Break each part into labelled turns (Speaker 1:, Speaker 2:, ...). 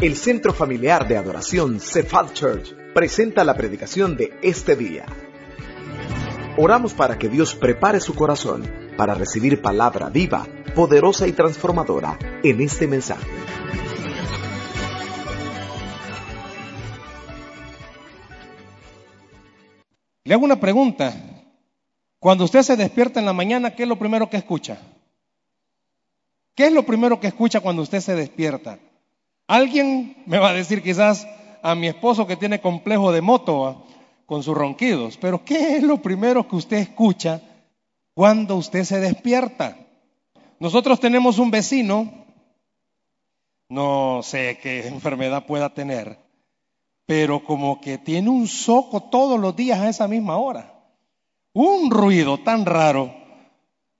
Speaker 1: El Centro Familiar de Adoración Cephal Church presenta la predicación de este día. Oramos para que Dios prepare su corazón para recibir palabra viva, poderosa y transformadora en este mensaje.
Speaker 2: Le hago una pregunta. Cuando usted se despierta en la mañana, ¿qué es lo primero que escucha? ¿Qué es lo primero que escucha cuando usted se despierta? Alguien me va a decir quizás a mi esposo que tiene complejo de moto con sus ronquidos, pero ¿qué es lo primero que usted escucha cuando usted se despierta? Nosotros tenemos un vecino, no sé qué enfermedad pueda tener, pero como que tiene un soco todos los días a esa misma hora. Un ruido tan raro.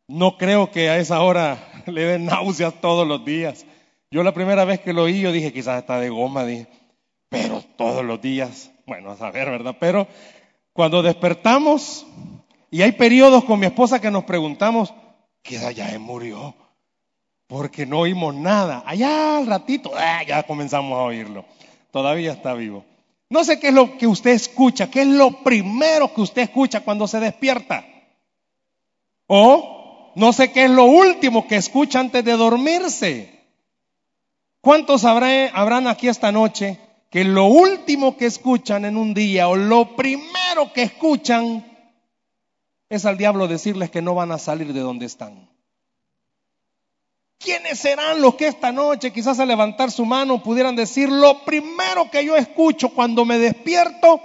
Speaker 2: No creo que a esa hora le den náuseas todos los días. Yo la primera vez que lo oí, yo dije, quizás está de goma, dije, pero todos los días, bueno, a saber, ¿verdad? Pero cuando despertamos, y hay periodos con mi esposa que nos preguntamos, quizás ya murió, porque no oímos nada. Allá al ratito, ah, ya comenzamos a oírlo. Todavía está vivo. No sé qué es lo que usted escucha, qué es lo primero que usted escucha cuando se despierta. O no sé qué es lo último que escucha antes de dormirse. ¿Cuántos habrán aquí esta noche que lo último que escuchan en un día o lo primero que escuchan es al diablo decirles que no van a salir de donde están? ¿Quiénes serán los que esta noche, quizás al levantar su mano, pudieran decir, lo primero que yo escucho cuando me despierto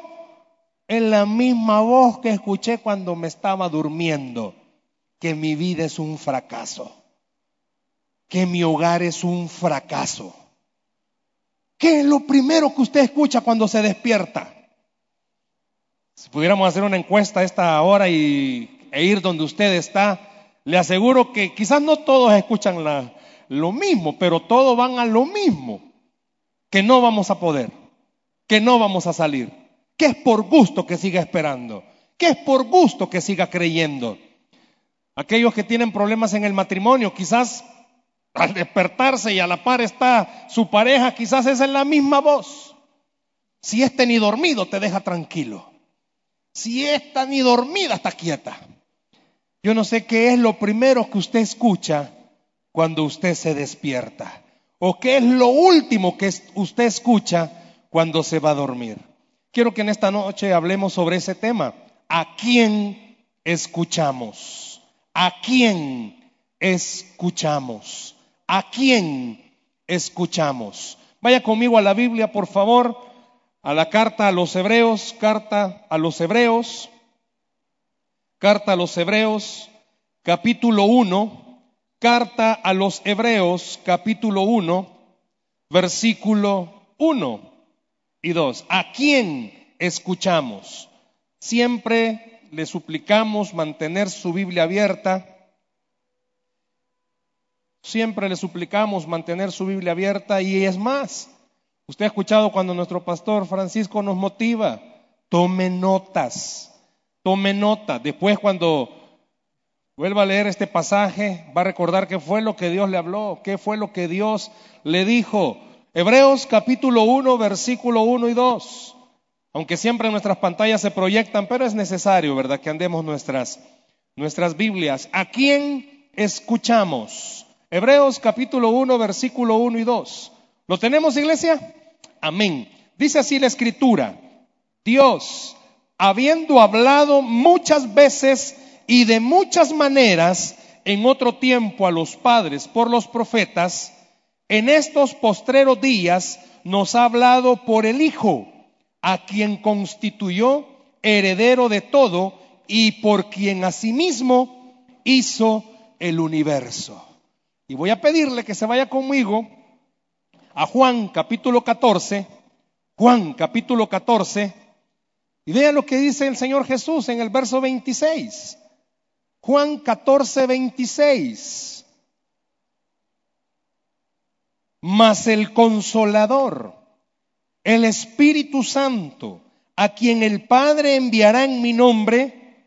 Speaker 2: es la misma voz que escuché cuando me estaba durmiendo, que mi vida es un fracaso, que mi hogar es un fracaso? ¿Qué es lo primero que usted escucha cuando se despierta? Si pudiéramos hacer una encuesta a esta hora y, e ir donde usted está, le aseguro que quizás no todos escuchan lo mismo, pero todos van a lo mismo, que no vamos a poder, que no vamos a salir, que es por gusto que siga esperando, que es por gusto que siga creyendo. Aquellos que tienen problemas en el matrimonio, quizás al despertarse y a la par está su pareja, quizás es en la misma voz. Si este ni dormido te deja tranquilo. Si esta ni dormida está quieta. Yo no sé qué es lo primero que usted escucha cuando usted se despierta. O qué es lo último que usted escucha cuando se va a dormir. Quiero que en esta noche hablemos sobre ese tema. ¿A quién escuchamos? ¿A quién escuchamos? ¿A quién escuchamos? Vaya conmigo a la Biblia, por favor, a la carta a los hebreos, carta a los hebreos, Carta a los Hebreos, capítulo 1, carta a los Hebreos, capítulo 1, versículo 1 y 2. ¿A quién escuchamos? Siempre le suplicamos mantener su Biblia abierta. Siempre le suplicamos mantener su Biblia abierta y es más, usted ha escuchado cuando nuestro pastor Francisco nos motiva, tome notas Tome nota. Después cuando vuelva a leer este pasaje, va a recordar qué fue lo que Dios le habló, qué fue lo que Dios le dijo. Hebreos capítulo 1, versículo 1 y 2. Aunque siempre nuestras pantallas se proyectan, pero es necesario, ¿verdad?, que andemos nuestras, nuestras Biblias. ¿A quién escuchamos? Hebreos capítulo 1, versículo 1 y 2. ¿Lo tenemos, iglesia? Amén. Dice así la escritura. Dios habiendo hablado muchas veces y de muchas maneras en otro tiempo a los padres por los profetas, en estos postreros días nos ha hablado por el Hijo, a quien constituyó heredero de todo y por quien asimismo hizo el universo. Y voy a pedirle que se vaya conmigo a Juan capítulo 14, Juan capítulo 14, y vean lo que dice el Señor Jesús en el verso 26. Juan 14, 26. Mas el consolador, el Espíritu Santo, a quien el Padre enviará en mi nombre,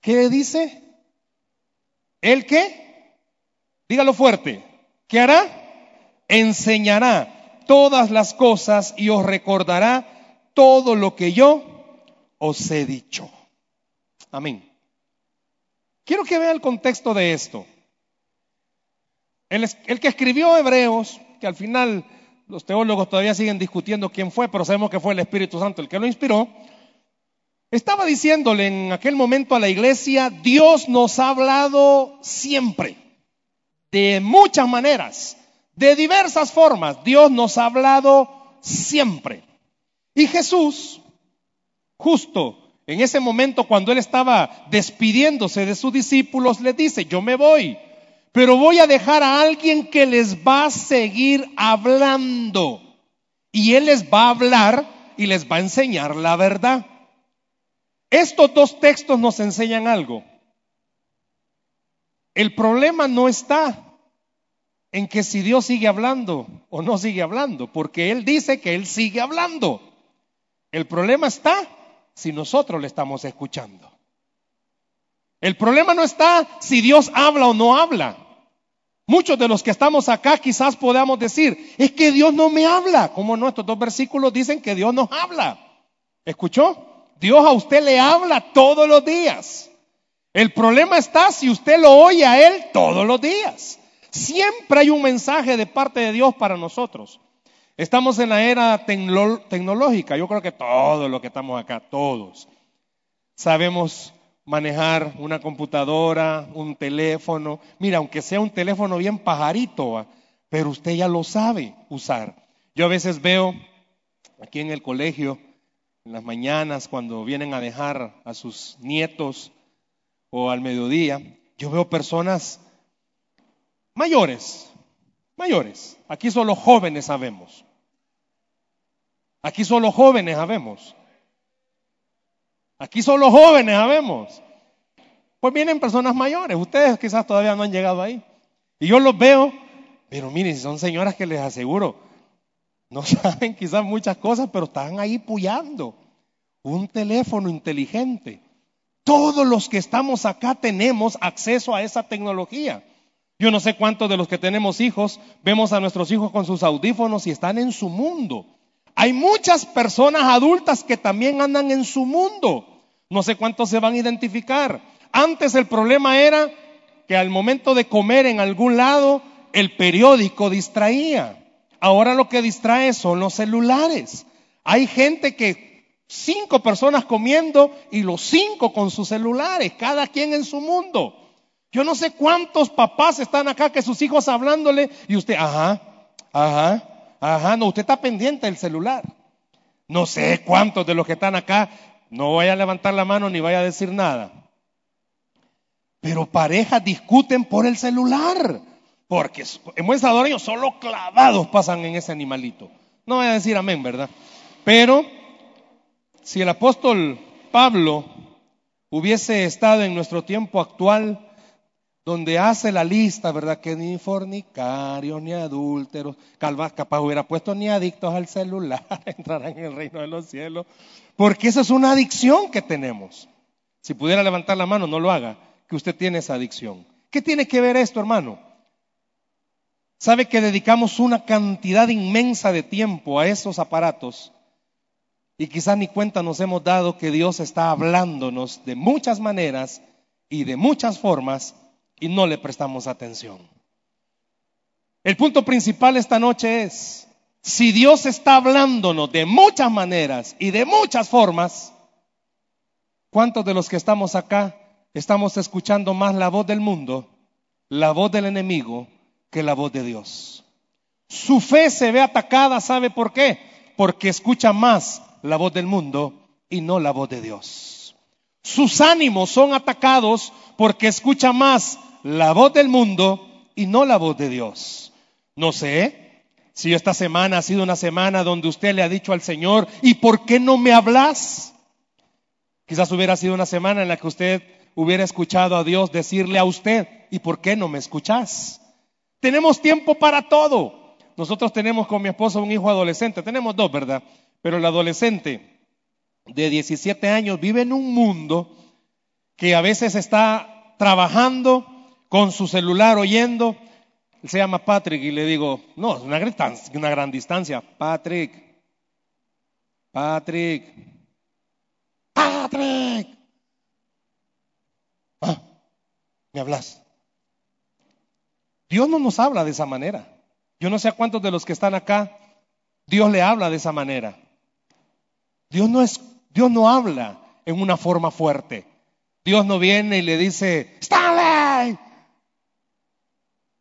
Speaker 2: ¿qué dice? ¿El qué? Dígalo fuerte. ¿Qué hará? Enseñará todas las cosas y os recordará todo lo que yo os he dicho. Amén. Quiero que vea el contexto de esto. El, el, que escribió Hebreos, que al final los teólogos todavía siguen discutiendo quién fue, pero sabemos que fue el Espíritu Santo el que lo inspiró, estaba diciéndole en aquel momento a la iglesia, Dios nos ha hablado siempre, de muchas maneras, de diversas formas. Dios nos ha hablado siempre. Y Jesús, justo en ese momento cuando él estaba despidiéndose de sus discípulos, le dice, yo me voy, pero voy a dejar a alguien que les va a seguir hablando. Y él les va a hablar y les va a enseñar la verdad. Estos dos textos nos enseñan algo. El problema no está en que si Dios sigue hablando o no sigue hablando, porque Él dice que Él sigue hablando. El problema está si nosotros le estamos escuchando. El problema no está si Dios habla o no habla. Muchos de los que estamos acá quizás podamos decir, es que Dios no me habla. Como no? Estos dos versículos dicen que Dios nos habla. ¿Escuchó? Dios a usted le habla todos los días. El problema está si usted lo oye a Él todos los días. Siempre hay un mensaje de parte de Dios para nosotros. Estamos en la era tecnológica. Yo creo que todos los que estamos acá, todos, sabemos manejar una computadora, un teléfono. Mira, aunque sea un teléfono bien pajarito, pero usted ya lo sabe usar. Yo a veces veo aquí en el colegio en las mañanas cuando vienen a dejar a sus nietos o al mediodía, yo veo personas mayores, mayores. Aquí solo jóvenes sabemos. Aquí solo jóvenes sabemos. Aquí solo jóvenes sabemos. Pues vienen personas mayores. Ustedes quizás todavía no han llegado ahí. Y yo los veo, pero miren, son señoras que les aseguro, no saben quizás muchas cosas, pero están ahí puyando. Un teléfono inteligente. Todos los que estamos acá tenemos acceso a esa tecnología. Yo no sé cuántos de los que tenemos hijos vemos a nuestros hijos con sus audífonos y están en su mundo. Hay muchas personas adultas que también andan en su mundo. No sé cuántos se van a identificar. Antes el problema era que al momento de comer en algún lado, el periódico distraía. Ahora lo que distrae son los celulares. Hay gente que cinco personas comiendo y los cinco con sus celulares, cada quien en su mundo. Yo no sé cuántos papás están acá que sus hijos hablándole y usted, ajá, ajá, ajá, no, usted está pendiente del celular. No sé cuántos de los que están acá, no vaya a levantar la mano ni vaya a decir nada. Pero parejas discuten por el celular. Porque en buen salvadoreño solo clavados pasan en ese animalito. No voy a decir amén, ¿verdad? Pero si el apóstol Pablo hubiese estado en nuestro tiempo actual, donde hace la lista, ¿verdad? Que ni fornicarios, ni adúlteros, capaz hubiera puesto ni adictos al celular, entrarán en el reino de los cielos, porque esa es una adicción que tenemos. Si pudiera levantar la mano, no lo haga, que usted tiene esa adicción. ¿Qué tiene que ver esto, hermano? ¿Sabe que dedicamos una cantidad inmensa de tiempo a esos aparatos? Y quizás ni cuenta nos hemos dado que Dios está hablándonos de muchas maneras y de muchas formas y no le prestamos atención. El punto principal esta noche es, si Dios está hablándonos de muchas maneras y de muchas formas, ¿cuántos de los que estamos acá estamos escuchando más la voz del mundo, la voz del enemigo, que la voz de Dios? Su fe se ve atacada, ¿sabe por qué? Porque escucha más la voz del mundo y no la voz de Dios. Sus ánimos son atacados porque escucha más la voz del mundo y no la voz de Dios. No sé si esta semana ha sido una semana donde usted le ha dicho al Señor, ¿y por qué no me hablas? Quizás hubiera sido una semana en la que usted hubiera escuchado a Dios decirle a usted, ¿y por qué no me escuchas? Tenemos tiempo para todo. Nosotros tenemos con mi esposo un hijo adolescente, tenemos dos, ¿verdad? Pero el adolescente de 17 años vive en un mundo que a veces está trabajando con su celular oyendo se llama Patrick y le digo, no, es una gran, una gran distancia. Patrick, Patrick, Patrick. Ah, me hablas. Dios no nos habla de esa manera. Yo no sé a cuántos de los que están acá, Dios le habla de esa manera. Dios no es, Dios no habla en una forma fuerte. Dios no viene y le dice, Stanley.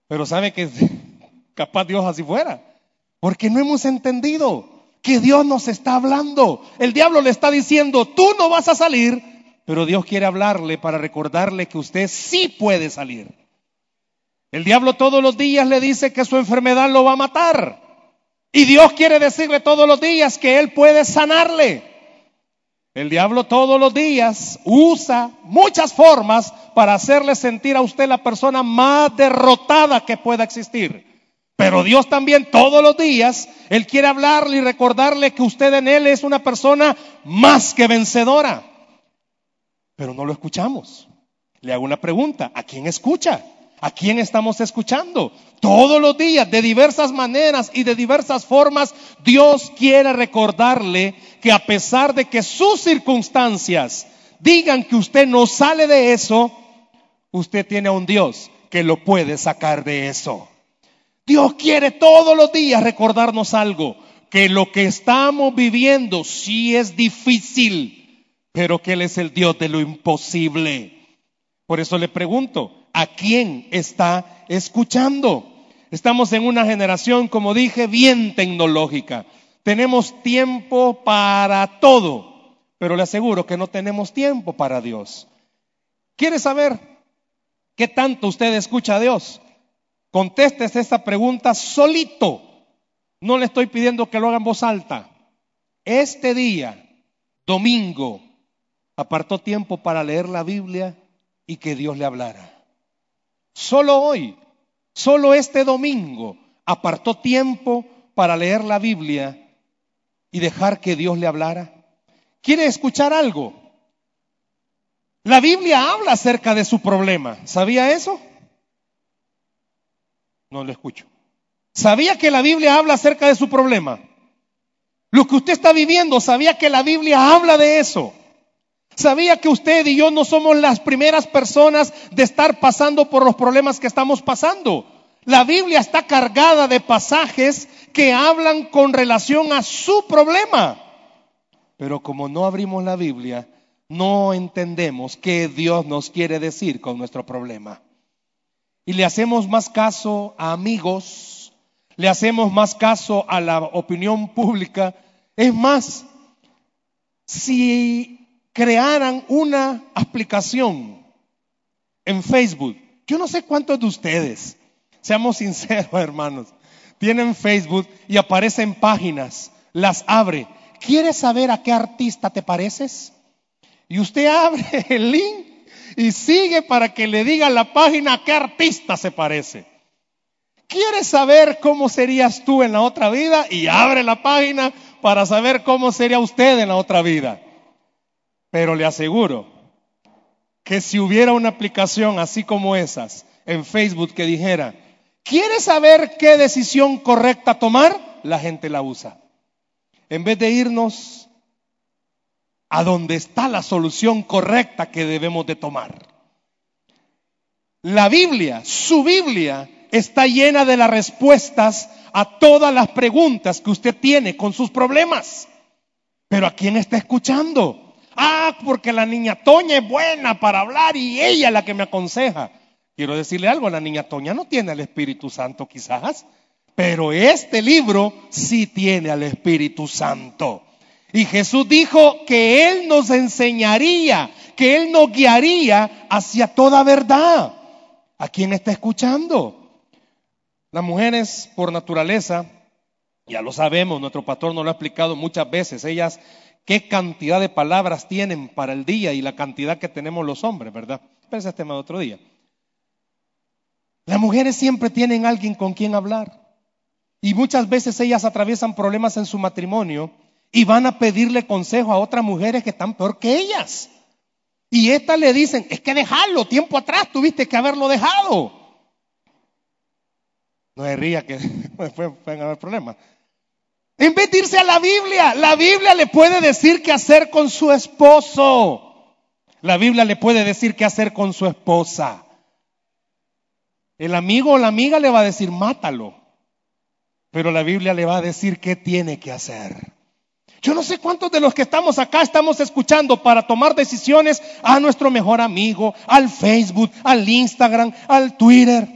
Speaker 2: Pero sabe que capaz Dios así fuera. Porque no hemos entendido que Dios nos está hablando. El diablo le está diciendo, tú no vas a salir, pero Dios quiere hablarle para recordarle que usted sí puede salir. El diablo todos los días le dice que su enfermedad lo va a matar. Y Dios quiere decirle todos los días que Él puede sanarle. El diablo todos los días usa muchas formas para hacerle sentir a usted la persona más derrotada que pueda existir. Pero Dios también todos los días, Él quiere hablarle y recordarle que usted en Él es una persona más que vencedora. Pero no lo escuchamos. Le hago una pregunta, ¿a quién escucha? ¿A quién estamos escuchando? Todos los días, de diversas maneras y de diversas formas, Dios quiere recordarle que a pesar de que sus circunstancias digan que usted no sale de eso, usted tiene a un Dios que lo puede sacar de eso. Dios quiere todos los días recordarnos algo, que lo que estamos viviendo sí es difícil, pero que Él es el Dios de lo imposible. Por eso le pregunto, a quién está escuchando. Estamos en una generación, como dije, bien tecnológica. Tenemos tiempo para todo, pero le aseguro que no tenemos tiempo para Dios. ¿Quiere saber qué tanto usted escucha a Dios? Conteste esta pregunta solito. No le estoy pidiendo que lo haga en voz alta. Este día, domingo, apartó tiempo para leer la Biblia y que Dios le hablara. Solo hoy, solo este domingo, apartó tiempo para leer la Biblia y dejar que Dios le hablara. ¿Quiere escuchar algo? La Biblia habla acerca de su problema. ¿Sabía eso? No lo escucho. ¿Sabía que la Biblia habla acerca de su problema? Lo que usted está viviendo, ¿sabía que la Biblia habla de eso? ¿Sabía que usted y yo no somos las primeras personas de estar pasando por los problemas que estamos pasando? La Biblia está cargada de pasajes que hablan con relación a su problema. Pero como no abrimos la Biblia, no entendemos qué Dios nos quiere decir con nuestro problema. Y le hacemos más caso a amigos, le hacemos más caso a la opinión pública. Es más, si crearan una aplicación en Facebook. Yo no sé cuántos de ustedes, seamos sinceros hermanos, tienen Facebook y aparecen páginas, las abre. ¿Quieres saber a qué artista te pareces? Y usted abre el link y sigue para que le diga la página a qué artista se parece. ¿Quieres saber cómo serías tú en la otra vida? Y abre la página para saber cómo sería usted en la otra vida. Pero le aseguro que si hubiera una aplicación así como esas en Facebook que dijera, ¿quieres saber qué decisión correcta tomar? La gente la usa. En vez de irnos a donde está la solución correcta que debemos de tomar. La Biblia, su Biblia, está llena de las respuestas a todas las preguntas que usted tiene con sus problemas. Pero ¿a quién está escuchando? Ah, porque la niña Toña es buena para hablar y ella es la que me aconseja. Quiero decirle algo, la niña Toña no tiene al Espíritu Santo quizás, pero este libro sí tiene al Espíritu Santo. Y Jesús dijo que Él nos enseñaría, que Él nos guiaría hacia toda verdad. ¿A quién está escuchando? Las mujeres, por naturaleza, ya lo sabemos, nuestro pastor nos lo ha explicado muchas veces, ellas qué cantidad de palabras tienen para el día y la cantidad que tenemos los hombres, ¿verdad? Pero ese es tema de otro día. Las mujeres siempre tienen alguien con quien hablar. Y muchas veces ellas atraviesan problemas en su matrimonio y van a pedirle consejo a otras mujeres que están peor que ellas. Y estas le dicen, es que dejarlo, tiempo atrás tuviste que haberlo dejado. No se ría que después pueden haber problemas. En vez de irse a la Biblia, la Biblia le puede decir qué hacer con su esposo. La Biblia le puede decir qué hacer con su esposa. El amigo o la amiga le va a decir, mátalo. Pero la Biblia le va a decir qué tiene que hacer. Yo no sé cuántos de los que estamos acá estamos escuchando para tomar decisiones a nuestro mejor amigo, al Facebook, al Instagram, al Twitter.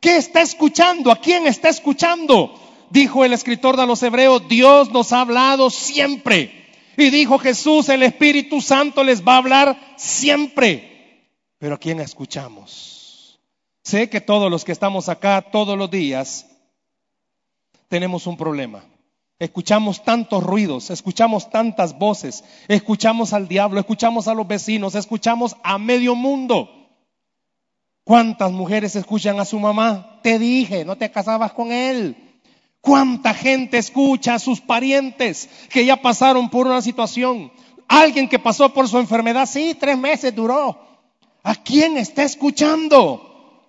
Speaker 2: ¿Qué está escuchando? ¿A quién está escuchando? Dijo el escritor de los Hebreos, Dios nos ha hablado siempre. Y dijo Jesús, el Espíritu Santo les va a hablar siempre. Pero ¿a quién escuchamos? Sé que todos los que estamos acá todos los días tenemos un problema. Escuchamos tantos ruidos, escuchamos tantas voces, escuchamos al diablo, escuchamos a los vecinos, escuchamos a medio mundo. ¿Cuántas mujeres escuchan a su mamá? Te dije, no te casabas con él. ¿Cuánta gente escucha a sus parientes que ya pasaron por una situación? Alguien que pasó por su enfermedad, sí, tres meses duró. ¿A quién está escuchando?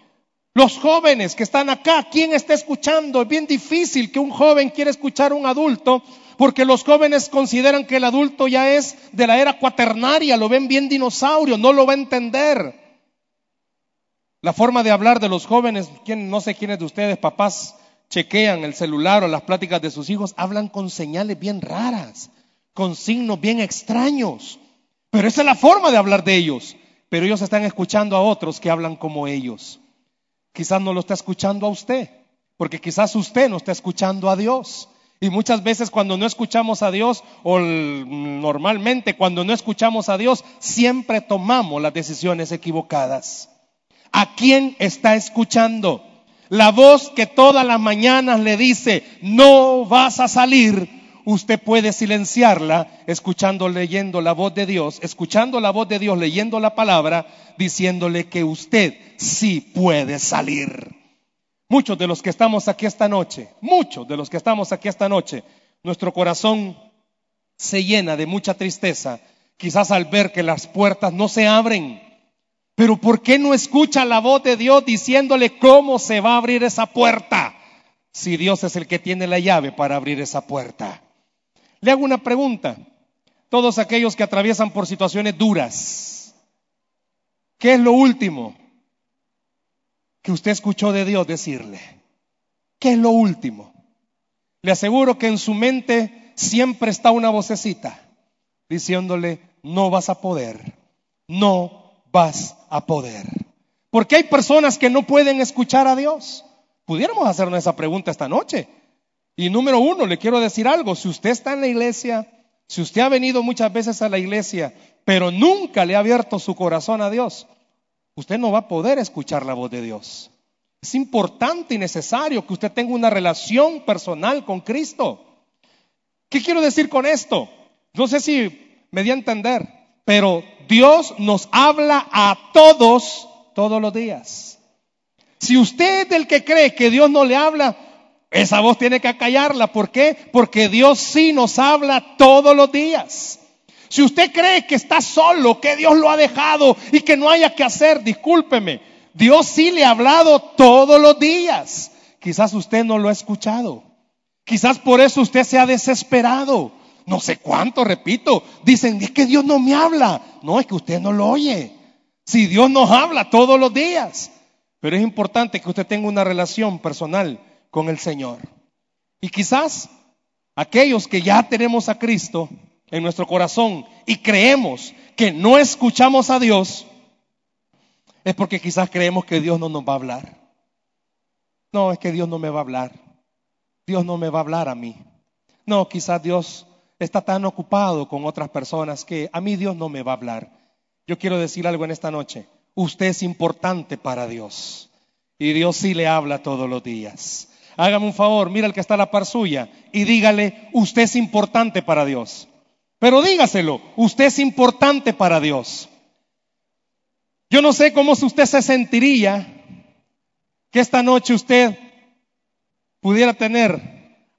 Speaker 2: Los jóvenes que están acá, ¿quién está escuchando? Es bien difícil que un joven quiera escuchar a un adulto porque los jóvenes consideran que el adulto ya es de la era cuaternaria, lo ven bien dinosaurio, no lo va a entender. La forma de hablar de los jóvenes, no sé quiénes de ustedes, papás, chequean el celular o las pláticas de sus hijos, hablan con señales bien raras, con signos bien extraños. Pero esa es la forma de hablar de ellos. Pero ellos están escuchando a otros que hablan como ellos. Quizás no lo está escuchando a usted, porque quizás usted no está escuchando a Dios. Y muchas veces cuando no escuchamos a Dios, o normalmente cuando no escuchamos a Dios, siempre tomamos las decisiones equivocadas. ¿A quién está escuchando? La voz que todas las mañanas le dice, no vas a salir, usted puede silenciarla escuchando, leyendo la voz de Dios, escuchando la voz de Dios, leyendo la palabra, diciéndole que usted sí puede salir. Muchos de los que estamos aquí esta noche, muchos de los que estamos aquí esta noche, nuestro corazón se llena de mucha tristeza, quizás al ver que las puertas no se abren. Pero ¿por qué no escucha la voz de Dios diciéndole cómo se va a abrir esa puerta? Si Dios es el que tiene la llave para abrir esa puerta. Le hago una pregunta. Todos aquellos que atraviesan por situaciones duras, ¿qué es lo último que usted escuchó de Dios decirle? ¿Qué es lo último? Le aseguro que en su mente siempre está una vocecita diciéndole, no vas a poder, no vas a poder. Porque hay personas que no pueden escuchar a Dios. Pudiéramos hacernos esa pregunta esta noche. Y número uno, le quiero decir algo, si usted está en la iglesia, si usted ha venido muchas veces a la iglesia, pero nunca le ha abierto su corazón a Dios, usted no va a poder escuchar la voz de Dios. Es importante y necesario que usted tenga una relación personal con Cristo. ¿Qué quiero decir con esto? No sé si me di a entender, pero Dios nos habla a todos todos los días. Si usted es del que cree que Dios no le habla, esa voz tiene que acallarla. ¿Por qué? Porque Dios sí nos habla todos los días. Si usted cree que está solo, que Dios lo ha dejado y que no haya que hacer, discúlpeme. Dios sí le ha hablado todos los días. Quizás usted no lo ha escuchado. Quizás por eso usted se ha desesperado. No sé cuánto, repito. Dicen, es que Dios no me habla. No, es que usted no lo oye. Si Dios nos habla todos los días. Pero es importante que usted tenga una relación personal con el Señor. Y quizás aquellos que ya tenemos a Cristo en nuestro corazón y creemos que no escuchamos a Dios, es porque quizás creemos que Dios no nos va a hablar. No, es que Dios no me va a hablar. Dios no me va a hablar a mí. No, quizás Dios está tan ocupado con otras personas que a mí Dios no me va a hablar. Yo quiero decir algo en esta noche. Usted es importante para Dios. Y Dios sí le habla todos los días hágame un favor, mira el que está a la par suya y dígale, usted es importante para Dios. Pero dígaselo, usted es importante para Dios. Yo no sé cómo usted se sentiría que esta noche usted pudiera tener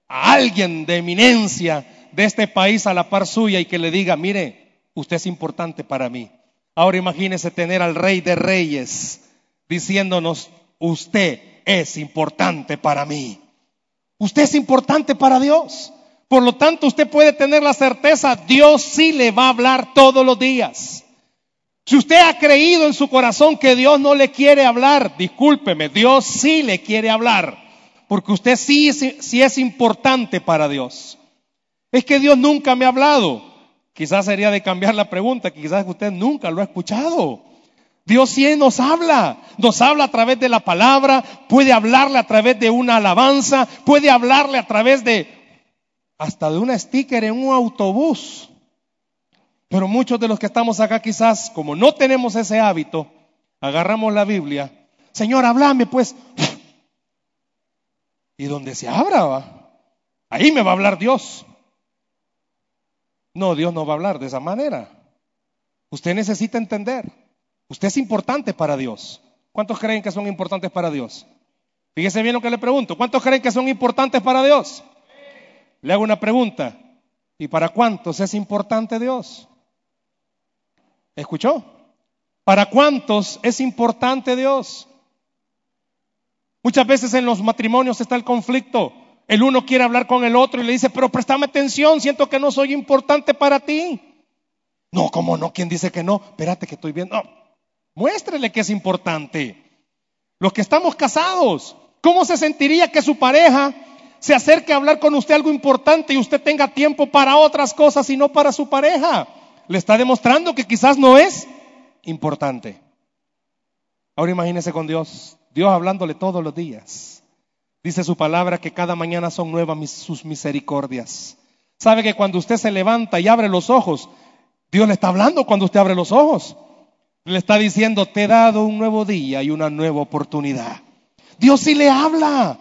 Speaker 2: a alguien de eminencia de este país a la par suya y que le diga, mire, usted es importante para mí. Ahora imagínese tener al rey de reyes diciéndonos, usted es importante para mí. Usted es importante para Dios. Por lo tanto, usted puede tener la certeza, Dios sí le va a hablar todos los días. Si usted ha creído en su corazón que Dios no le quiere hablar, discúlpeme, Dios sí le quiere hablar, porque usted sí, sí es importante para Dios. Es que Dios nunca me ha hablado. Quizás sería de cambiar la pregunta, quizás usted nunca lo ha escuchado. Dios sí nos habla, nos habla a través de la palabra, puede hablarle a través de una alabanza, puede hablarle a través de hasta de una sticker en un autobús. Pero muchos de los que estamos acá quizás, como no tenemos ese hábito, agarramos la Biblia, Señor, háblame pues. Y donde se abra, ahí me va a hablar Dios. No, Dios no va a hablar de esa manera. Usted necesita entender. Usted es importante para Dios. ¿Cuántos creen que son importantes para Dios? Fíjese bien lo que le pregunto. ¿Cuántos creen que son importantes para Dios? Le hago una pregunta. ¿Y para cuántos es importante Dios? ¿Escuchó? ¿Para cuántos es importante Dios? Muchas veces en los matrimonios está el conflicto. El uno quiere hablar con el otro y le dice, pero préstame atención, siento que no soy importante para ti. No, ¿cómo no? ¿Quién dice que no? Espérate que estoy viendo. No, Muéstrele que es importante. Los que estamos casados, ¿cómo se sentiría que su pareja se acerque a hablar con usted algo importante y usted tenga tiempo para otras cosas y no para su pareja? Le está demostrando que quizás no es importante. Ahora imagínese con Dios, Dios hablándole todos los días. Dice su palabra que cada mañana son nuevas sus misericordias. Sabe que cuando usted se levanta y abre los ojos, Dios le está hablando cuando usted abre los ojos. Le está diciendo, te he dado un nuevo día y una nueva oportunidad. Dios sí le habla.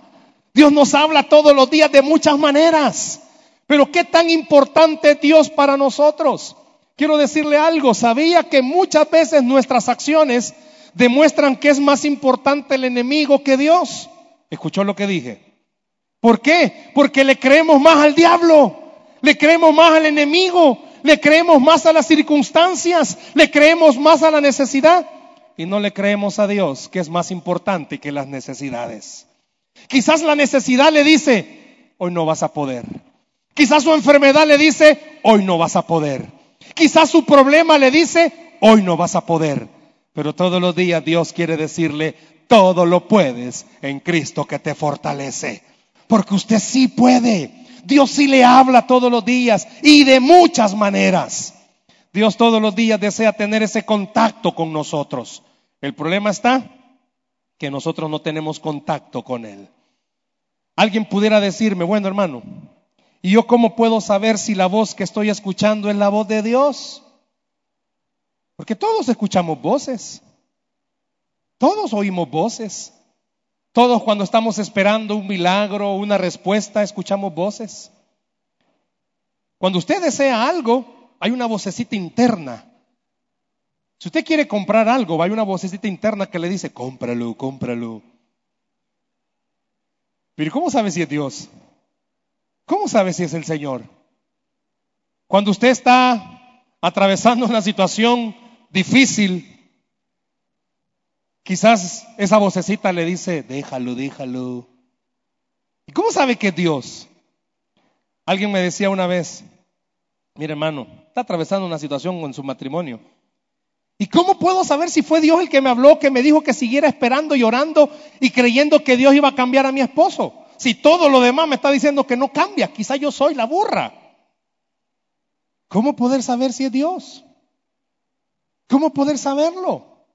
Speaker 2: Dios nos habla todos los días de muchas maneras. Pero qué tan importante es Dios para nosotros. Quiero decirle algo, sabía que muchas veces nuestras acciones demuestran que es más importante el enemigo que Dios. ¿Escuchó lo que dije? ¿Por qué? Porque le creemos más al diablo, le creemos más al enemigo, le creemos más a las circunstancias, le creemos más a la necesidad y no le creemos a Dios, que es más importante que las necesidades. Quizás la necesidad le dice, hoy no vas a poder. Quizás su enfermedad le dice, hoy no vas a poder. Quizás su problema le dice, hoy no vas a poder. Pero todos los días Dios quiere decirle, todo lo puedes en Cristo que te fortalece. Porque usted sí puede. Dios sí le habla todos los días y de muchas maneras. Dios todos los días desea tener ese contacto con nosotros. El problema está que nosotros no tenemos contacto con Él. Alguien pudiera decirme, bueno hermano, ¿y yo cómo puedo saber si la voz que estoy escuchando es la voz de Dios? Porque todos escuchamos voces. Todos oímos voces. Todos cuando estamos esperando un milagro, una respuesta, escuchamos voces. Cuando usted desea algo, hay una vocecita interna. Si usted quiere comprar algo, hay una vocecita interna que le dice, cómpralo, cómpralo. Pero ¿cómo sabe si es Dios? ¿Cómo sabe si es el Señor? Cuando usted está atravesando una situación difícil, Quizás esa vocecita le dice, déjalo, déjalo. ¿Y cómo sabe que es Dios? Alguien me decía una vez, mire hermano, está atravesando una situación con su matrimonio. ¿Y cómo puedo saber si fue Dios el que me habló, que me dijo que siguiera esperando y orando y creyendo que Dios iba a cambiar a mi esposo? Si todo lo demás me está diciendo que no cambia, quizá yo soy la burra. ¿Cómo poder saber si es Dios? ¿Cómo poder saberlo?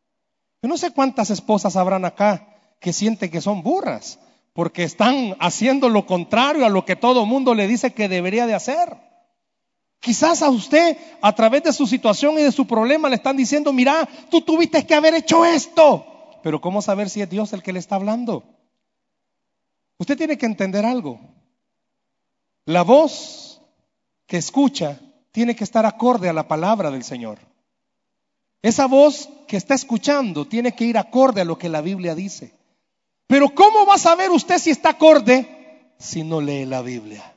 Speaker 2: Yo no sé cuántas esposas habrán acá que sienten que son burras, porque están haciendo lo contrario a lo que todo mundo le dice que debería de hacer. Quizás a usted, a través de su situación y de su problema, le están diciendo, mira, tú tuviste que haber hecho esto. Pero ¿cómo saber si es Dios el que le está hablando? Usted tiene que entender algo. La voz que escucha tiene que estar acorde a la palabra del Señor. Esa voz que está escuchando tiene que ir acorde a lo que la Biblia dice. Pero ¿cómo va a saber usted si está acorde si no lee la Biblia?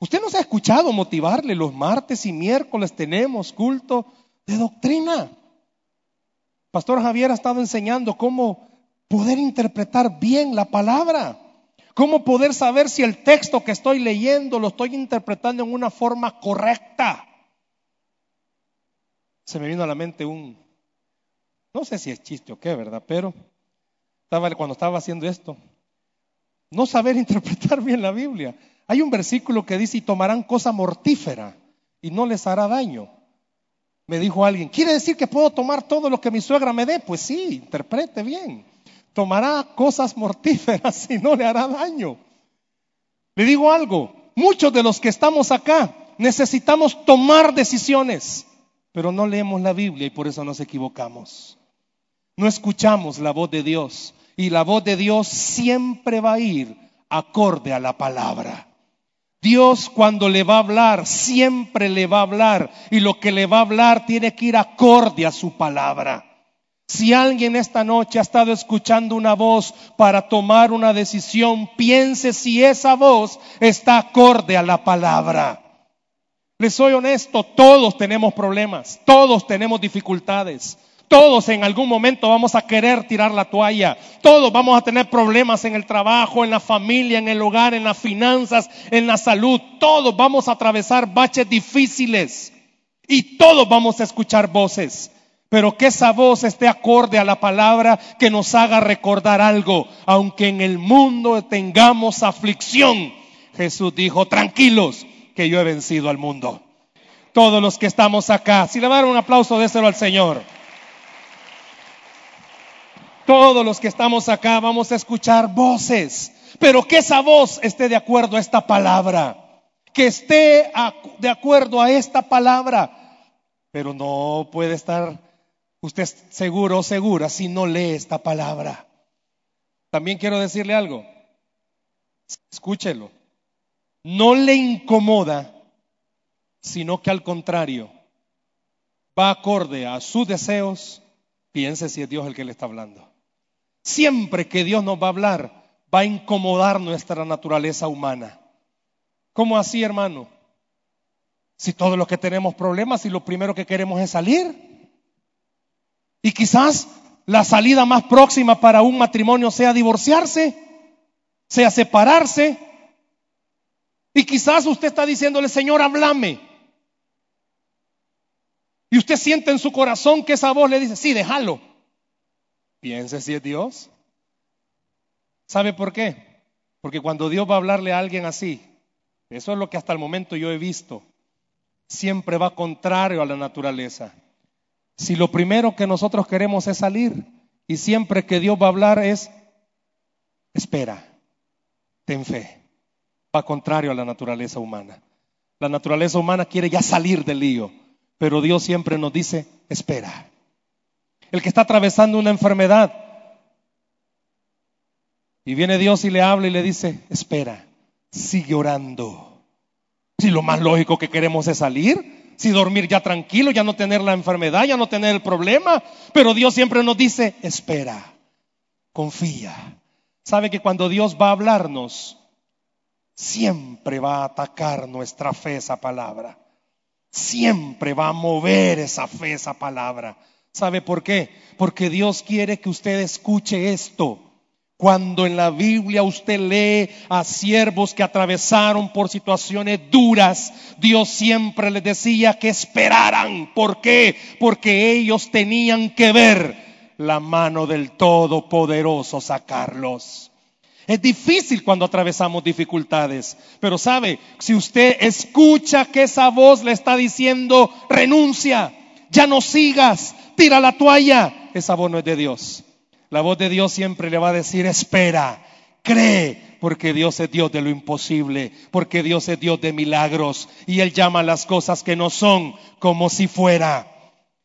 Speaker 2: Usted nos ha escuchado motivarle los martes y miércoles tenemos culto de doctrina. Pastor Javier ha estado enseñando cómo poder interpretar bien la palabra. ¿Cómo poder saber si el texto que estoy leyendo lo estoy interpretando en una forma correcta? Se me vino a la mente un, no sé si es chiste o qué, ¿verdad? Pero estaba, cuando estaba haciendo esto, no saber interpretar bien la Biblia. Hay un versículo que dice, y tomarán cosa mortífera y no les hará daño. Me dijo alguien, ¿quiere decir que puedo tomar todo lo que mi suegra me dé? Pues sí, interprete bien. Tomará cosas mortíferas y no le hará daño. Le digo algo, muchos de los que estamos acá necesitamos tomar decisiones, pero no leemos la Biblia y por eso nos equivocamos. No escuchamos la voz de Dios y la voz de Dios siempre va a ir acorde a la palabra. Dios cuando le va a hablar, siempre le va a hablar y lo que le va a hablar tiene que ir acorde a su palabra. Si alguien esta noche ha estado escuchando una voz para tomar una decisión, piense si esa voz está acorde a la palabra. Les soy honesto, todos tenemos problemas, todos tenemos dificultades. Todos en algún momento vamos a querer tirar la toalla. Todos vamos a tener problemas en el trabajo, en la familia, en el hogar, en las finanzas, en la salud. Todos vamos a atravesar baches difíciles. Y todos vamos a escuchar voces. Pero que esa voz esté acorde a la palabra que nos haga recordar algo. Aunque en el mundo tengamos aflicción. Jesús dijo, tranquilos, que yo he vencido al mundo. Todos los que estamos acá, si le van un aplauso, déselo al Señor. Todos los que estamos acá vamos a escuchar voces, pero que esa voz esté de acuerdo a esta palabra, que esté de acuerdo a esta palabra, pero no puede estar usted seguro o segura si no lee esta palabra. También quiero decirle algo, escúchelo, no le incomoda, sino que al contrario, va acorde a sus deseos, piense si es Dios el que le está hablando. Siempre que Dios nos va a hablar, va a incomodar nuestra naturaleza humana. ¿Cómo así, hermano? Si todos los que tenemos problemas y lo primero que queremos es salir. Y quizás la salida más próxima para un matrimonio sea divorciarse, sea separarse. Y quizás usted está diciéndole, Señor, háblame. Y usted siente en su corazón que esa voz le dice, sí, déjalo. Piense si es Dios. ¿Sabe por qué? Porque cuando Dios va a hablarle a alguien así, eso es lo que hasta el momento yo he visto, siempre va contrario a la naturaleza. Si lo primero que nosotros queremos es salir y siempre que Dios va a hablar es, espera, ten fe, va contrario a la naturaleza humana. La naturaleza humana quiere ya salir del lío, pero Dios siempre nos dice, espera el que está atravesando una enfermedad. Y viene Dios y le habla y le dice, espera, sigue orando. Si lo más lógico que queremos es salir, si dormir ya tranquilo, ya no tener la enfermedad, ya no tener el problema, pero Dios siempre nos dice, espera, confía. Sabe que cuando Dios va a hablarnos, siempre va a atacar nuestra fe esa palabra. Siempre va a mover esa fe esa palabra. ¿Sabe por qué? Porque Dios quiere que usted escuche esto. Cuando en la Biblia usted lee a siervos que atravesaron por situaciones duras, Dios siempre les decía que esperaran. ¿Por qué? Porque ellos tenían que ver la mano del Todopoderoso sacarlos. Es difícil cuando atravesamos dificultades, pero sabe, si usted escucha que esa voz le está diciendo, renuncia, ya no sigas, tira la toalla. Esa voz no es de Dios. La voz de Dios siempre le va a decir, espera, cree, porque Dios es Dios de lo imposible, porque Dios es Dios de milagros y Él llama las cosas que no son como si fuera.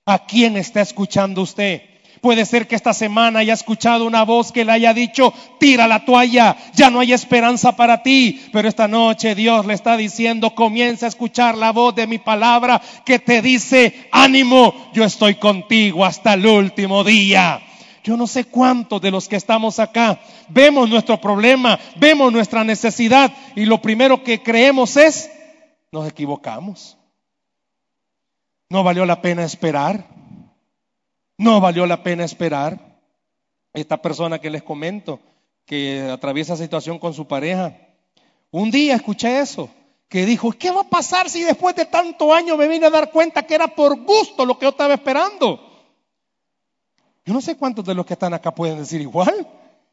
Speaker 2: ¿A quién está escuchando usted? Puede ser que esta semana haya escuchado una voz que le haya dicho, tira la toalla, ya no hay esperanza para ti. Pero esta noche Dios le está diciendo, comienza a escuchar la voz de mi palabra que te dice, ánimo, yo estoy contigo hasta el último día. Yo no sé cuántos de los que estamos acá vemos nuestro problema, vemos nuestra necesidad y lo primero que creemos es, nos equivocamos. No valió la pena esperar. No valió la pena esperar. esta persona que les comento, que atraviesa situación con su pareja, un día escuché eso, que dijo, ¿qué va a pasar si después de tanto año me vine a dar cuenta que era por gusto lo que yo estaba esperando? Yo no sé cuántos de los que están acá pueden decir igual.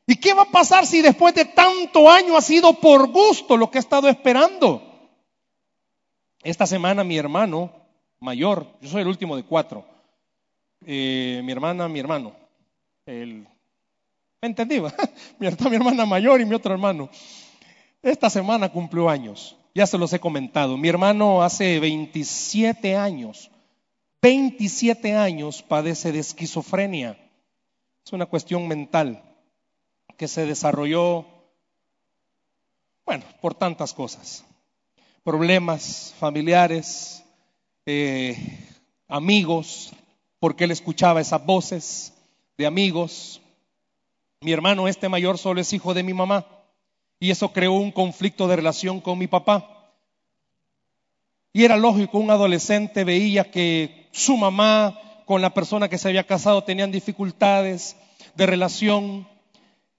Speaker 2: ¿Y qué va a pasar si después de tanto año ha sido por gusto lo que he estado esperando? Esta semana mi hermano mayor, yo soy el último de cuatro, eh, mi hermana, mi hermano, el, ¿me entendí? mi, mi hermana mayor y mi otro hermano. Esta semana cumplió años, ya se los he comentado. Mi hermano hace 27 años, 27 años padece de esquizofrenia. Es una cuestión mental que se desarrolló, bueno, por tantas cosas. Problemas familiares, eh, amigos, porque él escuchaba esas voces de amigos. Mi hermano este mayor solo es hijo de mi mamá y eso creó un conflicto de relación con mi papá. Y era lógico, un adolescente veía que su mamá con la persona que se había casado tenían dificultades de relación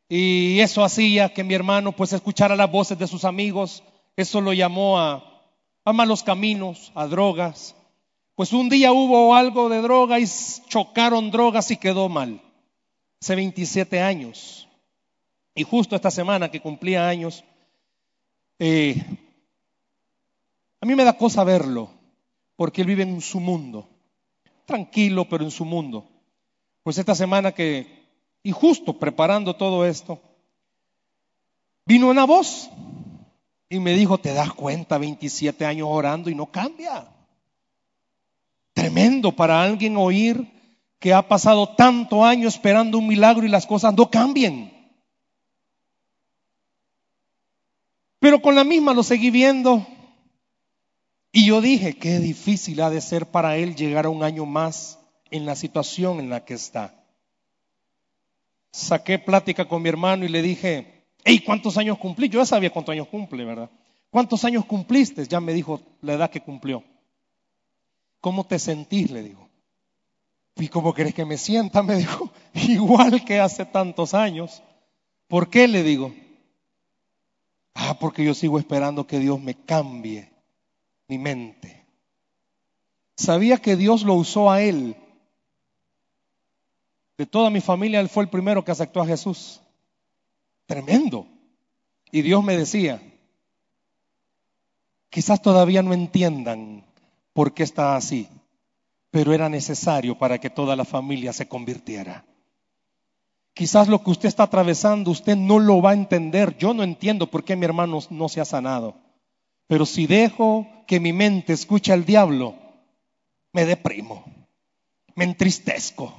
Speaker 2: y eso hacía que mi hermano pues escuchara las voces de sus amigos, eso lo llamó a, a malos caminos, a drogas. Pues un día hubo algo de droga y chocaron drogas y quedó mal. Hace 27 años. Y justo esta semana que cumplía años, eh, a mí me da cosa verlo, porque él vive en su mundo, tranquilo, pero en su mundo. Pues esta semana que, y justo preparando todo esto, vino una voz y me dijo, ¿te das cuenta? 27 años orando y no cambia. Tremendo para alguien oír que ha pasado tanto año esperando un milagro y las cosas no cambien. Pero con la misma lo seguí viendo. Y yo dije, qué difícil ha de ser para él llegar a un año más en la situación en la que está. Saqué plática con mi hermano y le dije, hey, ¿cuántos años cumplí? Yo ya sabía cuántos años cumple, ¿verdad? ¿Cuántos años cumpliste? Ya me dijo la edad que cumplió. ¿Cómo te sentís? Le digo. ¿Y cómo querés que me sienta? Me dijo, igual que hace tantos años. ¿Por qué? Le digo. Ah, porque yo sigo esperando que Dios me cambie mi mente. Sabía que Dios lo usó a él. De toda mi familia, él fue el primero que aceptó a Jesús. Tremendo. Y Dios me decía, quizás todavía no entiendan por qué está así, pero era necesario para que toda la familia se convirtiera. Quizás lo que usted está atravesando, usted no lo va a entender. Yo no entiendo por qué mi hermano no se ha sanado. Pero si dejo que mi mente escuche al diablo, me deprimo, me entristezco,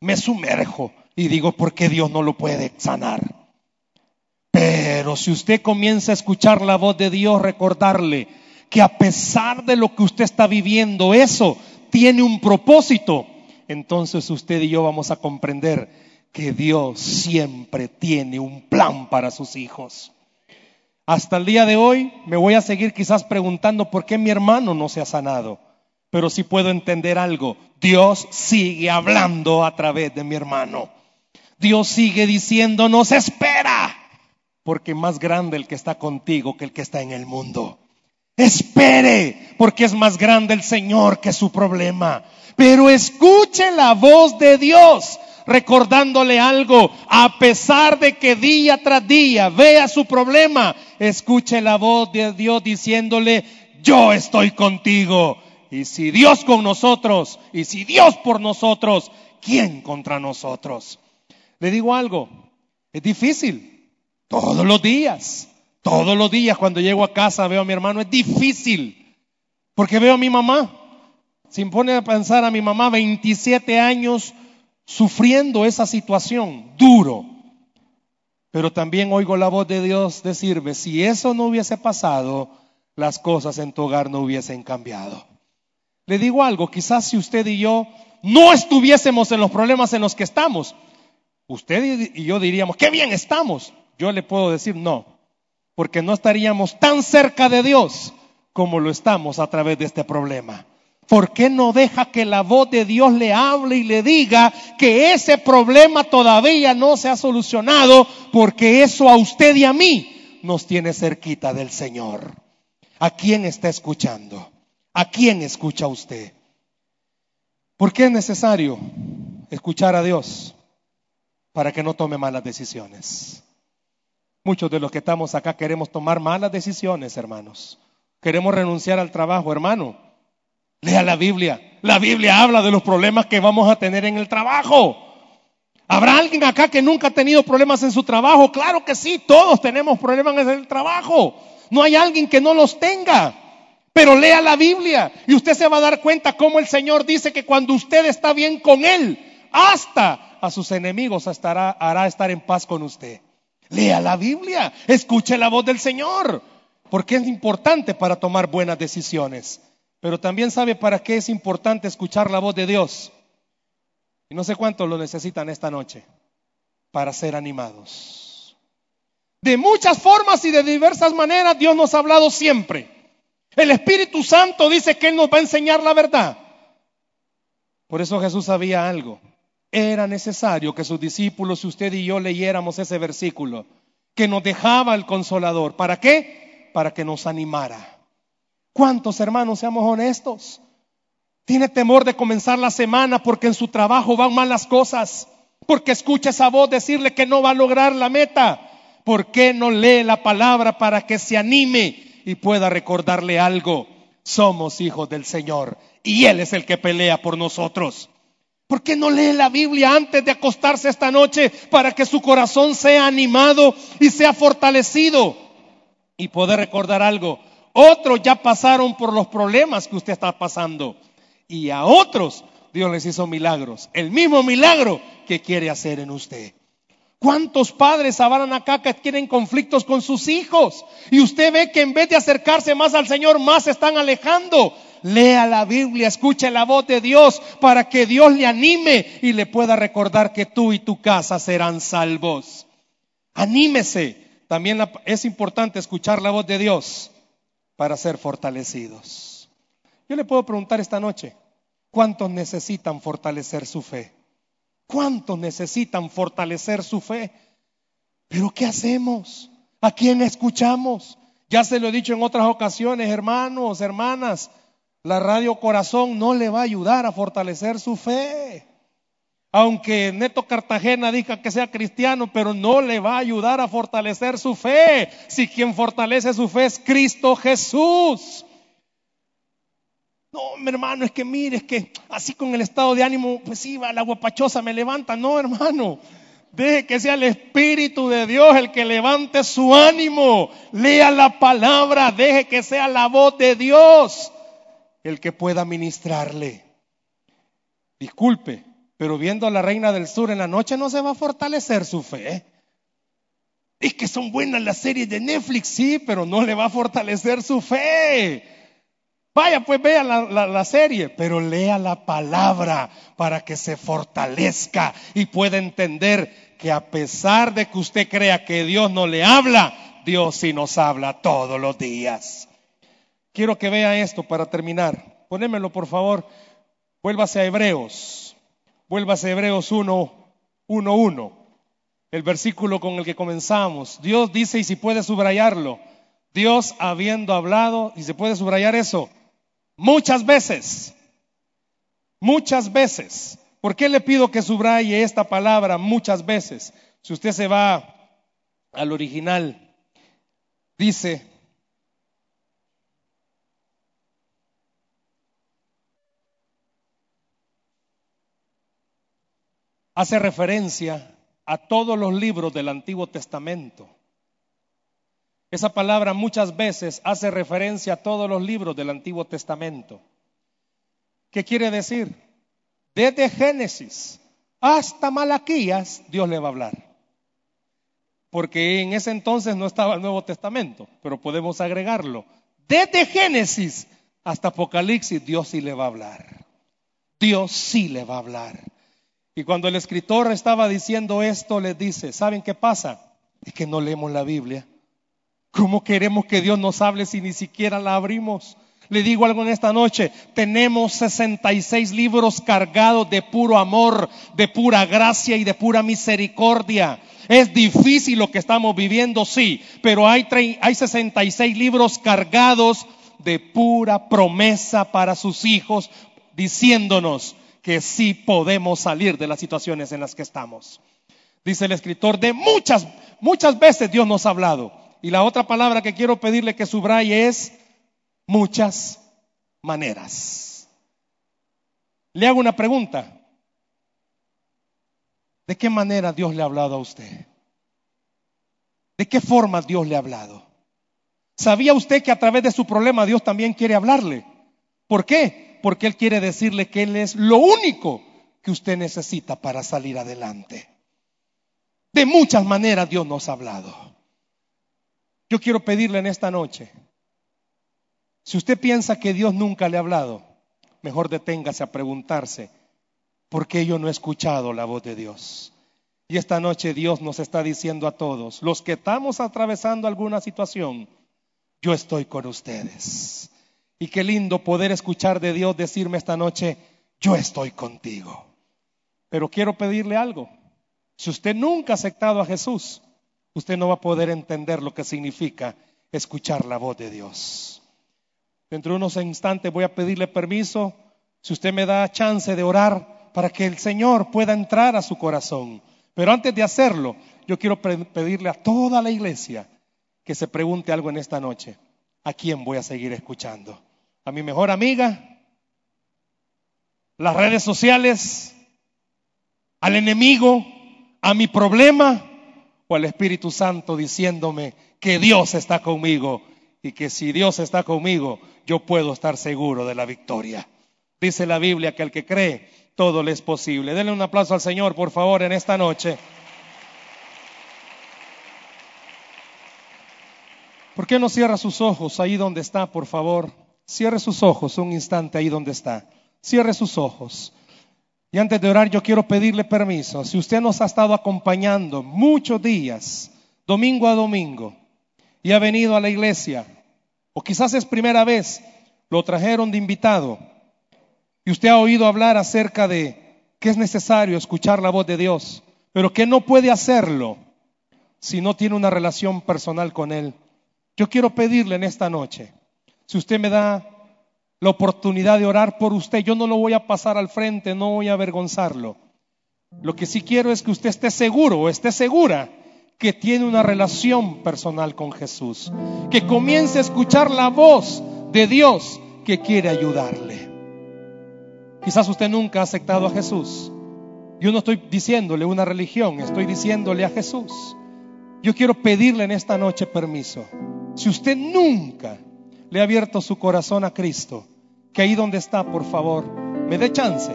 Speaker 2: me sumerjo y digo, ¿por qué Dios no lo puede sanar? Pero si usted comienza a escuchar la voz de Dios, recordarle que a pesar de lo que usted está viviendo, eso tiene un propósito, entonces usted y yo vamos a comprender que Dios siempre tiene un plan para sus hijos. Hasta el día de hoy me voy a seguir quizás preguntando por qué mi hermano no se ha sanado, pero si puedo entender algo, Dios sigue hablando a través de mi hermano. Dios sigue diciéndonos, espera, porque más grande el que está contigo que el que está en el mundo. Espere, porque es más grande el Señor que su problema. Pero escuche la voz de Dios recordándole algo, a pesar de que día tras día vea su problema, escuche la voz de Dios diciéndole, yo estoy contigo. Y si Dios con nosotros, y si Dios por nosotros, ¿quién contra nosotros? Le digo algo, es difícil, todos los días, todos los días cuando llego a casa veo a mi hermano, es difícil, porque veo a mi mamá. Se impone a pensar a mi mamá, 27 años sufriendo esa situación duro. Pero también oigo la voz de Dios decirme, si eso no hubiese pasado, las cosas en tu hogar no hubiesen cambiado. Le digo algo, quizás si usted y yo no estuviésemos en los problemas en los que estamos, usted y yo diríamos, qué bien estamos. Yo le puedo decir no, porque no estaríamos tan cerca de Dios como lo estamos a través de este problema. ¿Por qué no deja que la voz de Dios le hable y le diga que ese problema todavía no se ha solucionado? Porque eso a usted y a mí nos tiene cerquita del Señor. ¿A quién está escuchando? ¿A quién escucha usted? ¿Por qué es necesario escuchar a Dios? Para que no tome malas decisiones. Muchos de los que estamos acá queremos tomar malas decisiones, hermanos. Queremos renunciar al trabajo, hermano. Lea la Biblia. La Biblia habla de los problemas que vamos a tener en el trabajo. ¿Habrá alguien acá que nunca ha tenido problemas en su trabajo? Claro que sí, todos tenemos problemas en el trabajo. No hay alguien que no los tenga. Pero lea la Biblia y usted se va a dar cuenta cómo el Señor dice que cuando usted está bien con Él, hasta a sus enemigos estará, hará estar en paz con usted. Lea la Biblia, escuche la voz del Señor, porque es importante para tomar buenas decisiones. Pero también sabe para qué es importante escuchar la voz de Dios. Y no sé cuántos lo necesitan esta noche, para ser animados. De muchas formas y de diversas maneras Dios nos ha hablado siempre. El Espíritu Santo dice que Él nos va a enseñar la verdad. Por eso Jesús sabía algo. Era necesario que sus discípulos, usted y yo leyéramos ese versículo, que nos dejaba el consolador. ¿Para qué? Para que nos animara. ¿Cuántos hermanos, seamos honestos? Tiene temor de comenzar la semana porque en su trabajo van mal las cosas, porque escucha esa voz decirle que no va a lograr la meta. ¿Por qué no lee la palabra para que se anime y pueda recordarle algo. Somos hijos del Señor y Él es el que pelea por nosotros. ¿Por qué no lee la Biblia antes de acostarse esta noche para que su corazón sea animado y sea fortalecido? Y poder recordar algo. Otros ya pasaron por los problemas que usted está pasando. Y a otros Dios les hizo milagros. El mismo milagro que quiere hacer en usted. ¿Cuántos padres habrán acá que tienen conflictos con sus hijos? Y usted ve que en vez de acercarse más al Señor, más se están alejando. Lea la Biblia, escuche la voz de Dios para que Dios le anime y le pueda recordar que tú y tu casa serán salvos. Anímese. También es importante escuchar la voz de Dios para ser fortalecidos. Yo le puedo preguntar esta noche, ¿cuántos necesitan fortalecer su fe? ¿Cuántos necesitan fortalecer su fe? Pero ¿qué hacemos? ¿A quién escuchamos? Ya se lo he dicho en otras ocasiones, hermanos, hermanas, la radio corazón no le va a ayudar a fortalecer su fe. Aunque Neto Cartagena diga que sea cristiano, pero no le va a ayudar a fortalecer su fe. Si quien fortalece su fe es Cristo Jesús. No, mi hermano, es que mire, es que así con el estado de ánimo, pues sí, va la guapachosa me levanta. No, hermano, deje que sea el Espíritu de Dios el que levante su ánimo. Lea la palabra, deje que sea la voz de Dios el que pueda ministrarle. Disculpe, pero viendo a la Reina del Sur en la noche no se va a fortalecer su fe. Es que son buenas las series de Netflix, sí, pero no le va a fortalecer su fe. Vaya, pues vea la, serie, pero lea la palabra para que se fortalezca y pueda entender que a pesar de que usted crea que Dios no le habla, Dios sí nos habla todos los días. Quiero que vea esto para terminar. Ponémelo, por favor. Vuélvase a Hebreos. Vuélvase a Hebreos 1, 1, 1. El versículo con el que comenzamos. Dios dice, y si puede subrayarlo, Dios habiendo hablado, y se puede subrayar eso, Muchas veces, muchas veces. ¿Por qué le pido que subraye esta palabra muchas veces? Si usted se va al original, dice, hace referencia a todos los libros del Antiguo Testamento. Esa palabra muchas veces hace referencia a todos los libros del Antiguo Testamento. ¿Qué quiere decir? Desde Génesis hasta Malaquías, Dios le va a hablar. Porque en ese entonces no estaba el Nuevo Testamento, pero podemos agregarlo. Desde Génesis hasta Apocalipsis, Dios sí le va a hablar. Dios sí le va a hablar. Y cuando el escritor estaba diciendo esto, les dice, ¿saben qué pasa? Es que no leemos la Biblia. ¿Cómo queremos que Dios nos hable si ni siquiera la abrimos? Le digo algo en esta noche, tenemos 66 libros cargados de puro amor, de pura gracia y de pura misericordia. Es difícil lo que estamos viviendo, sí, pero hay, hay 66 libros cargados de pura promesa para sus hijos, diciéndonos que sí podemos salir de las situaciones en las que estamos. Dice el escritor, de muchas, muchas veces Dios nos ha hablado. Y la otra palabra que quiero pedirle que subraye es muchas maneras. Le hago una pregunta. ¿De qué manera Dios le ha hablado a usted? ¿De qué forma Dios le ha hablado? ¿Sabía usted que a través de su problema Dios también quiere hablarle? ¿Por qué? Porque Él quiere decirle que Él es lo único que usted necesita para salir adelante. De muchas maneras Dios nos ha hablado. Yo quiero pedirle en esta noche si usted piensa que Dios nunca le ha hablado, mejor deténgase a preguntarse, ¿por qué yo no he escuchado la voz de Dios? Y esta noche Dios nos está diciendo a todos, los que estamos atravesando alguna situación, yo estoy con ustedes. Y qué lindo poder escuchar de Dios decirme esta noche, yo estoy contigo. Pero quiero pedirle algo. Si usted nunca ha aceptado a Jesús, usted no va a poder entender lo que significa escuchar la voz de Dios. Dentro de unos instantes voy a pedirle permiso, si usted me da chance de orar, para que el Señor pueda entrar a su corazón. Pero antes de hacerlo, yo quiero pedirle a toda la iglesia que se pregunte algo en esta noche. ¿A quién voy a seguir escuchando? ¿A mi mejor amiga? ¿Las redes sociales? ¿Al enemigo? ¿A mi problema? ¿O al Espíritu Santo diciéndome que Dios está conmigo y que si Dios está conmigo, yo puedo estar seguro de la victoria. Dice la Biblia que al que cree, todo le es posible. Denle un aplauso al Señor, por favor, en esta noche. ¿Por qué no cierra sus ojos ahí donde está, por favor? Cierre sus ojos un instante ahí donde está. Cierre sus ojos. Y antes de orar, yo quiero pedirle permiso. Si usted nos ha estado acompañando muchos días, domingo a domingo, y ha venido a la iglesia, o quizás es primera vez, lo trajeron de invitado, y usted ha oído hablar acerca de que es necesario escuchar la voz de Dios, pero que no puede hacerlo si no tiene una relación personal con Él. Yo quiero pedirle en esta noche, si usted me da la oportunidad de orar por usted, yo no lo voy a pasar al frente, no voy a avergonzarlo. Lo que sí quiero es que usted esté seguro o esté segura que tiene una relación personal con Jesús, que comience a escuchar la voz de Dios que quiere ayudarle. Quizás usted nunca ha aceptado a Jesús. Yo no estoy diciéndole una religión, estoy diciéndole a Jesús. Yo quiero pedirle en esta noche permiso. Si usted nunca le ha abierto su corazón a Cristo, que ahí donde está, por favor, me dé chance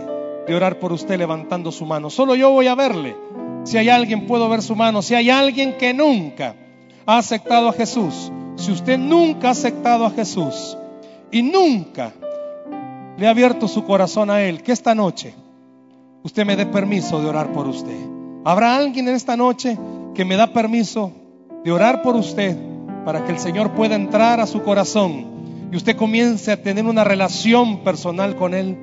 Speaker 2: de orar por usted levantando su mano. Solo yo voy a verle si hay alguien, puedo ver su mano. Si hay alguien que nunca ha aceptado a Jesús, si usted nunca ha aceptado a Jesús y nunca le ha abierto su corazón a Él, que esta noche usted me dé permiso de orar por usted. ¿Habrá alguien en esta noche que me da permiso de orar por usted para que el Señor pueda entrar a su corazón y usted comience a tener una relación personal con Él?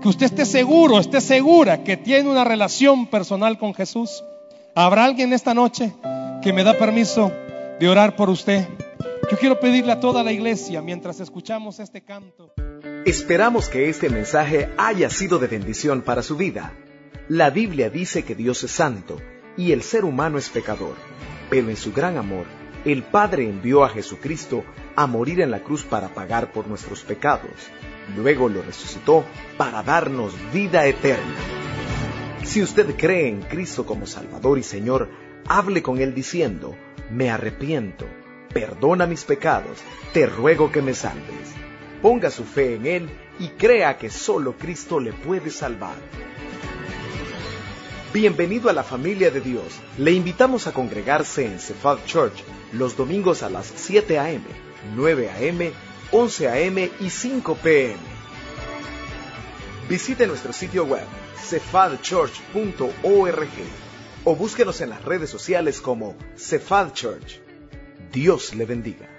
Speaker 2: que usted esté seguro, esté segura que tiene una relación personal con Jesús. ¿Habrá alguien esta noche que me da permiso de orar por usted? Yo quiero pedirle a toda la iglesia mientras escuchamos este canto.
Speaker 1: Esperamos que este mensaje haya sido de bendición para su vida. La Biblia dice que Dios es santo y el ser humano es pecador, pero en su gran amor, el Padre envió a Jesucristo a morir en la cruz para pagar por nuestros pecados Luego lo resucitó para darnos vida eterna. Si usted cree en Cristo como Salvador y Señor, hable con Él diciendo, me arrepiento, perdona mis pecados, te ruego que me salves. Ponga su fe en Él y crea que solo Cristo le puede salvar. Bienvenido a la familia de Dios. Le invitamos a congregarse en Cephal Church los domingos a las 7 a.m., 9 a.m 11 a.m. y 5 p.m. Visite nuestro sitio web cefadchurch.org o búsquenos en las redes sociales como Cefad Church. Dios le bendiga.